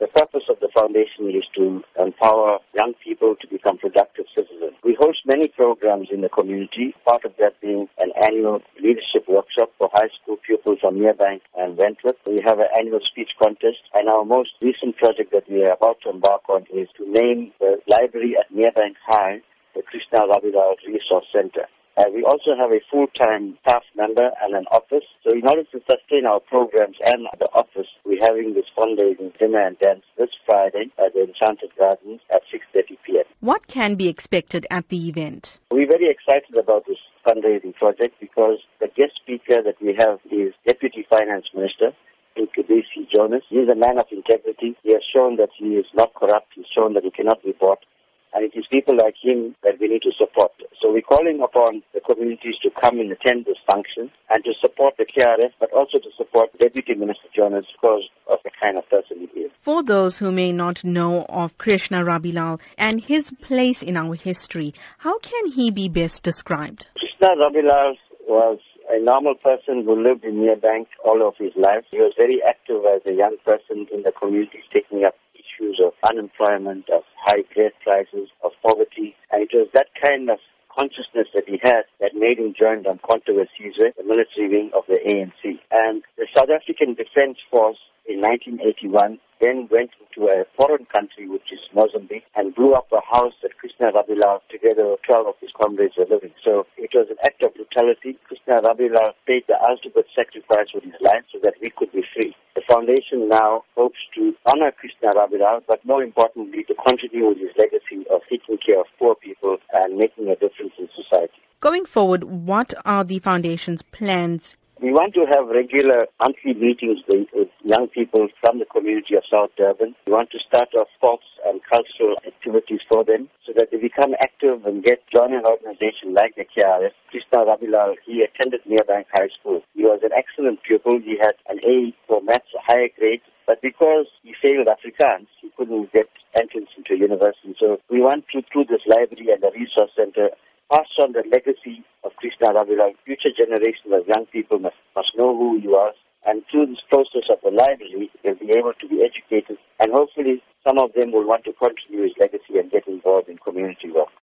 The purpose of the foundation is to empower young people to become productive citizens. We host many programs in the community, part of that being an annual leadership workshop for high school pupils from Merebank and Wentworth. We have an annual speech contest, and our most recent project that we are about to embark on is to name the library at Merebank High the Krishna Rabilal Resource Center. Uh, we also have a full-time staff member and an office. So in order to sustain our programs and the office, we're having this fundraising dinner and dance this Friday at the Enchanted Gardens at 6.30 p.m. What can be expected at the event? We're very excited about this fundraising project because the guest speaker that we have is Deputy Finance Minister, Mcebisi Jonas. He's a man of integrity. He has shown that he is not corrupt. He's shown that he cannot be bought. And it is people like him that we need to support. So we're calling upon the communities to come and attend this function and to support the KRF, but also to support Deputy Minister Jonas because of the kind of person he is. For those who may not know of Krishna Rabilal and his place in our history, how can he be best described? Krishna Rabilal was a normal person who lived in Merebank all of his life. He was very active as a young person in the community, taking up issues of unemployment, of high grade prices, of poverty. And it was that kind of consciousness that he had that made him join the Umkhonto Wesizwe, the military wing of the ANC. And the South African Defense Force in 1981 then went into a foreign country, which is Mozambique, and blew up a house that Krishna Rabilal, together with 12 of his comrades, were living. So it was an act of brutality. Krishna Rabilal paid the ultimate sacrifice with his life so that we could be free. The foundation now hopes to honor Krishna Rabilal, but more importantly, to continue with his legacy of taking care of poor people making a difference in society. Going forward, what are the foundation's plans we want to have regular monthly meetings with young people from the community of South Durban. We want to start off sports and cultural activities for them so that they become active and get join an organization like the KRF. Krishna Rabilal, he attended Merebank High School. He was an excellent pupil. He had an A for maths, a higher grade. But because he failed Afrikaans, couldn't get entrance into university. So we want to, through this library and the resource center, pass on the legacy of Krishna Rabilal. Future generations of young people must, must know who he was. And through this process of the library, they'll be able to be educated. And hopefully some of them will want to continue his legacy and get involved in community work.